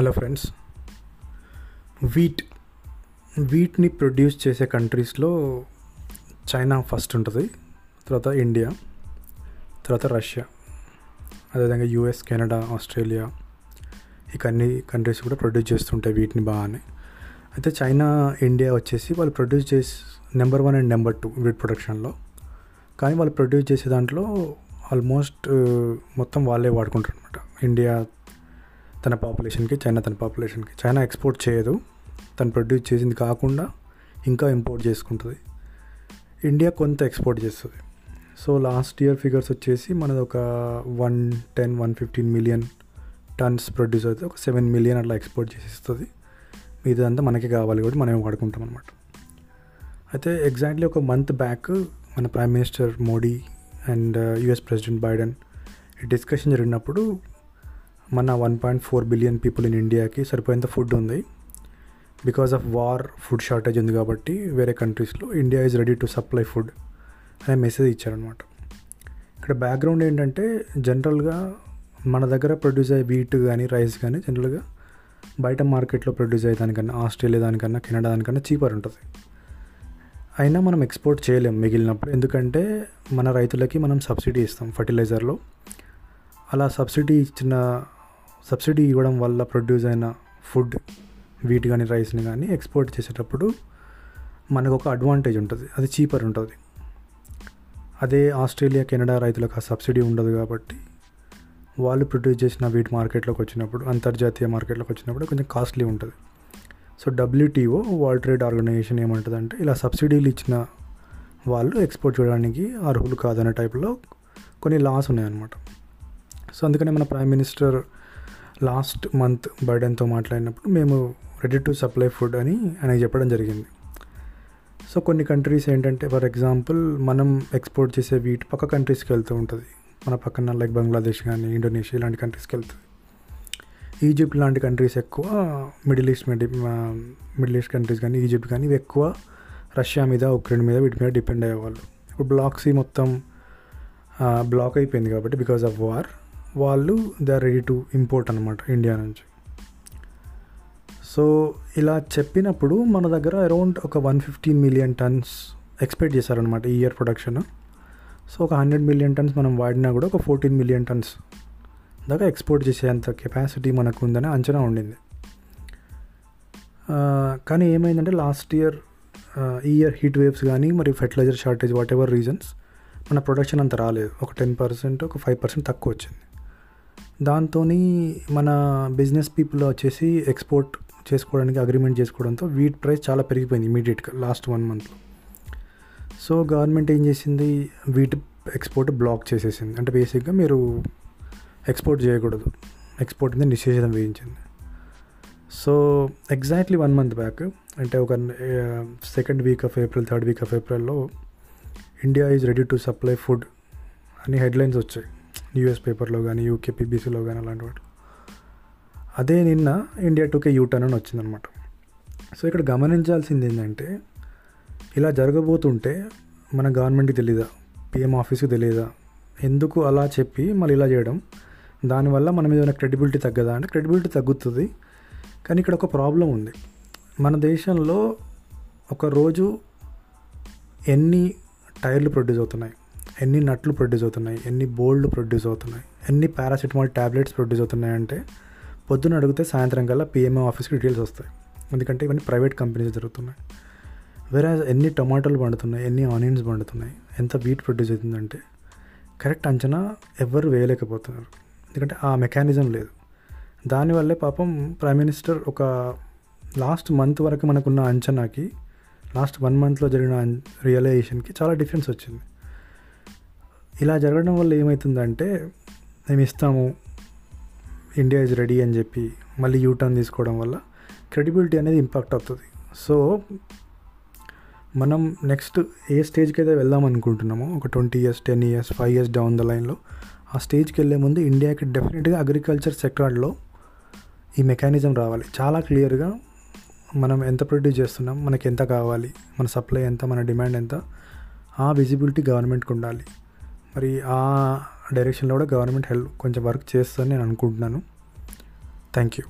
Hello friends wheat వీట్ని produce చేసే కంట్రీస్లో చైనా ఫస్ట్ ఉంటుంది తర్వాత ఇండియా తర్వాత రష్యా అదేవిధంగా యూఎస్ కెనడా ఆస్ట్రేలియా ఇక అన్ని కంట్రీస్ కూడా ప్రొడ్యూస్ చేస్తుంటాయి వీటిని బాగానే. అయితే చైనా ఇండియా వచ్చేసి వాళ్ళు ప్రొడ్యూస్ చేసి number one and number two wheat ప్రొడక్షన్లో. కానీ వాళ్ళు ప్రొడ్యూస్ చేసే దాంట్లో ఆల్మోస్ట్ మొత్తం వాళ్ళే వాడుకుంటారు అనమాట ఇండియా తన పాపులేషన్కి చైనా తన పాపులేషన్కి. చైనా ఎక్స్పోర్ట్ చేయదు. తను ప్రొడ్యూస్ చేసింది కాకుండా ఇంకా ఇంపోర్ట్ చేసుకుంటుంది. ఇండియా కొంత ఎక్స్పోర్ట్ చేస్తుంది. సో లాస్ట్ ఇయర్ ఫిగర్స్ వచ్చేసి మనది ఒక one ten one fifteen million tons produce అవుతుంది. ఒక సెవెన్ మిలియన్ అట్లా ఎక్స్పోర్ట్ చేసిస్తుంది మిగతాదంతా ఇదంతా మనకి కావాలి కూడా మనమే వాడుకుంటాం అనమాట అయితే ఎగ్జాక్ట్లీ ఒక మంత్ బ్యాక్ మన prime minister Modi and uh, US president Biden ఈ డిస్కషన్ జరిగినప్పుడు మన one point four billion people in ఇండియాకి సరిపోయేంత ఫుడ్ ఉంది. Because of war food shortage ఉంది కాబట్టి వేరే కంట్రీస్లో India is ready to supply food అనే మెసేజ్ ఇచ్చారనమాట ఇక్కడ బ్యాక్గ్రౌండ్ ఏంటంటే జనరల్గా మన దగ్గర ప్రొడ్యూస్ అయ్యే వీట్ కానీ రైస్ కానీ జనరల్గా బయట మార్కెట్లో ప్రొడ్యూస్ అయ్యే దానికన్నా ఆస్ట్రేలియా దానికన్నా కెనడా దానికన్నా చీపర్ ఉంటుంది. అయినా మనం ఎక్స్పోర్ట్ చేయలేం మిగిలినప్పుడు. ఎందుకంటే మన రైతులకి మనం సబ్సిడీ ఇస్తాం ఫర్టిలైజర్లో అలా సబ్సిడీ ఇచ్చిన సబ్సిడీ ఇవ్వడం వల్ల ప్రొడ్యూస్ అయిన ఫుడ్ వీట్ కానీ రైస్ని కానీ ఎక్స్పోర్ట్ చేసేటప్పుడు మనకు ఒక అడ్వాంటేజ్ ఉంటుంది. అది చీపర్ ఉంటుంది. అదే ఆస్ట్రేలియా కెనడా రైతులకు ఆ సబ్సిడీ ఉండదు కాబట్టి వాళ్ళు ప్రొడ్యూస్ చేసిన వీట్ మార్కెట్లోకి వచ్చినప్పుడు అంతర్జాతీయ మార్కెట్లోకి వచ్చినప్పుడు కొంచెం కాస్ట్లీ ఉంటుంది. So WTO world trade organization ఏమంటుందంటే ఇలా సబ్సిడీలు ఇచ్చిన వాళ్ళు ఎక్స్పోర్ట్ చేయడానికి అర్హులు కాదనే టైప్లో కొన్ని లాస్ ఉన్నాయన్నమాట. సో అందుకనే మన ప్రైమ్ మినిస్టర్ లాస్ట్ మంత్ బైడెన్తో మాట్లాడినప్పుడు మేము రెడీ టు సప్లై ఫుడ్ అని ఆయన చెప్పడం జరిగింది. సో కొన్ని కంట్రీస్ ఏంటంటే ఫర్ ఎగ్జాంపుల్ మనం ఎక్స్పోర్ట్ చేసే వీటి పక్క కంట్రీస్కి వెళ్తూ ఉంటుంది. మన పక్కన లైక్ బంగ్లాదేశ్ కానీ ఇండోనేషియా ఇలాంటి కంట్రీస్కి వెళ్తుంది. ఈజిప్ట్ లాంటి కంట్రీస్ ఎక్కువ middle east middle east countries కానీ ఈజిప్ట్ కానీ ఇవి ఎక్కువ రష్యా మీద ఉక్రెయిన్ మీద వీటి మీద డిపెండ్ అయ్యేవాళ్ళు. ఇప్పుడు బ్లాక్ సి మొత్తం బ్లాక్ అయిపోయింది కాబట్టి బికాజ్ ఆఫ్ వార్. వాళ్ళు they are ready to import అనమాట ఇండియా నుంచి. సో ఇలా చెప్పినప్పుడు మన దగ్గర అరౌండ్ ఒక one fifteen million tons expect చేశారనమాట ఈ ఇయర్ ప్రొడక్షన్. సో ఒక హండ్రెడ్ మిలియన్ టన్స్ మనం వాడినా కూడా ఒక ఫోర్టీన్ మిలియన్ టన్స్ దాకా ఎక్స్పోర్ట్ చేసేంత కెపాసిటీ మనకు ఉందని అంచనా ఉండింది. కానీ ఏమైందంటే లాస్ట్ ఇయర్ ఈ ఇయర్ హీట్ వేవ్స్ కానీ మరి fertilizer shortage whatever reasons మన ప్రొడక్షన్ అంత రాలేదు. ఒక టెన్ పర్సెంట్ ఒక ఫైవ్ పర్సెంట్ తక్కువ వచ్చింది. దాంతో మన బిజినెస్ పీపుల్ వచ్చేసి ఎక్స్పోర్ట్ చేసుకోవడానికి అగ్రిమెంట్ చేసుకోవడంతో వీట్ ప్రైస్ చాలా పెరిగిపోయింది ఇమీడియట్గా లాస్ట్ వన్ మంత్లో సో గవర్నమెంట్ ఏం చేసింది? వీట్ ఎక్స్పోర్ట్ బ్లాక్ చేసేసింది. అంటే బేసిక్గా మీరు ఎక్స్పోర్ట్ చేయకూడదు. ఎక్స్పోర్ట్ మీద నిషేధం వేయించింది. So exactly one month back అంటే ఒక second week of April third week of ఏప్రిల్లో India is ready to supply food అని హెడ్లైన్స్ వచ్చాయి. యూఎస్ పేపర్లో కానీ యూకే పీబీసీలో కానీ అలాంటి వాటి అదే నిన్న ఇండియా టూకే యూటర్న్ అని వచ్చిందనమాట సో ఇక్కడ గమనించాల్సింది ఏంటంటే ఇలా జరగబోతుంటే మన గవర్నమెంట్కి తెలీదా? పిఎం ఆఫీస్కి తెలియదా ఎందుకు అలా చెప్పి మళ్ళీ ఇలా చేయడం? దానివల్ల మనం ఏదైనా క్రెడిబిలిటీ తగ్గదా అంటే క్రెడిబిలిటీ తగ్గుతుంది. కానీ ఇక్కడ ఒక ప్రాబ్లం ఉంది. మన దేశంలో ఒక రోజు ఎన్ని టైర్లు ప్రొడ్యూస్ అవుతున్నాయి? ఎన్ని నట్లు ప్రొడ్యూస్ అవుతున్నాయి ఎన్ని బోల్డ్లు ప్రొడ్యూస్ అవుతున్నాయి ఎన్ని పారాసిటమాల్ ట్యాబ్లెట్స్ ప్రొడ్యూస్ అవుతున్నాయి అంటే పొద్దున అడిగితే సాయంత్రం కల్లా పిఎంఓ ఆఫీస్కి డీటెయిల్స్ వస్తాయి. ఎందుకంటే ఇవన్నీ ప్రైవేట్ కంపెనీస్ జరుగుతున్నాయి. వేరే ఎన్ని టొమాటోలు పండుతున్నాయి ఎన్ని ఆనియన్స్ పండుతున్నాయి ఎంత వీట్ ప్రొడ్యూస్ అవుతుందంటే కరెక్ట్ అంచనా ఎవరు వేయలేకపోతున్నారు. ఎందుకంటే ఆ మెకానిజం లేదు. దానివల్లే పాపం ప్రైమ్ మినిస్టర్ ఒక లాస్ట్ మంత్ వరకు మనకున్న అంచనాకి లాస్ట్ వన్ మంత్లో జరిగిన రియలైజేషన్కి చాలా డిఫరెన్స్ వచ్చింది. ఇలా జరగడం వల్ల ఏమవుతుందంటే మేము ఇస్తాము ఇండియా ఇస్ రెడీ అని చెప్పి మళ్ళీ యూటర్న్ తీసుకోవడం వల్ల క్రెడిబిలిటీ అనేది ఇంపాక్ట్ అవుతుంది. సో మనం నెక్స్ట్ ఏ స్టేజ్కి అయితే వెళ్దాం అనుకుంటున్నామో ఒక twenty years ten years five years down the లైన్లో ఆ స్టేజ్కి వెళ్ళే ముందు ఇండియాకి డెఫినెట్గా అగ్రికల్చర్ సెక్టార్లో ఈ మెకానిజం రావాలి. చాలా క్లియర్గా మనం ఎంత ప్రొడ్యూస్ చేస్తున్నాం మనకి ఎంత కావాలి మన సప్లై ఎంత మన డిమాండ్ ఎంత ఆ విజిబిలిటీ గవర్నమెంట్కి ఉండాలి. మరి ఆ డైరెక్షన్లో కూడా గవర్నమెంట్ హెల్ప్ కొంచెం వర్క్ చేస్తుందని నేను అనుకుంటున్నాను. Thank you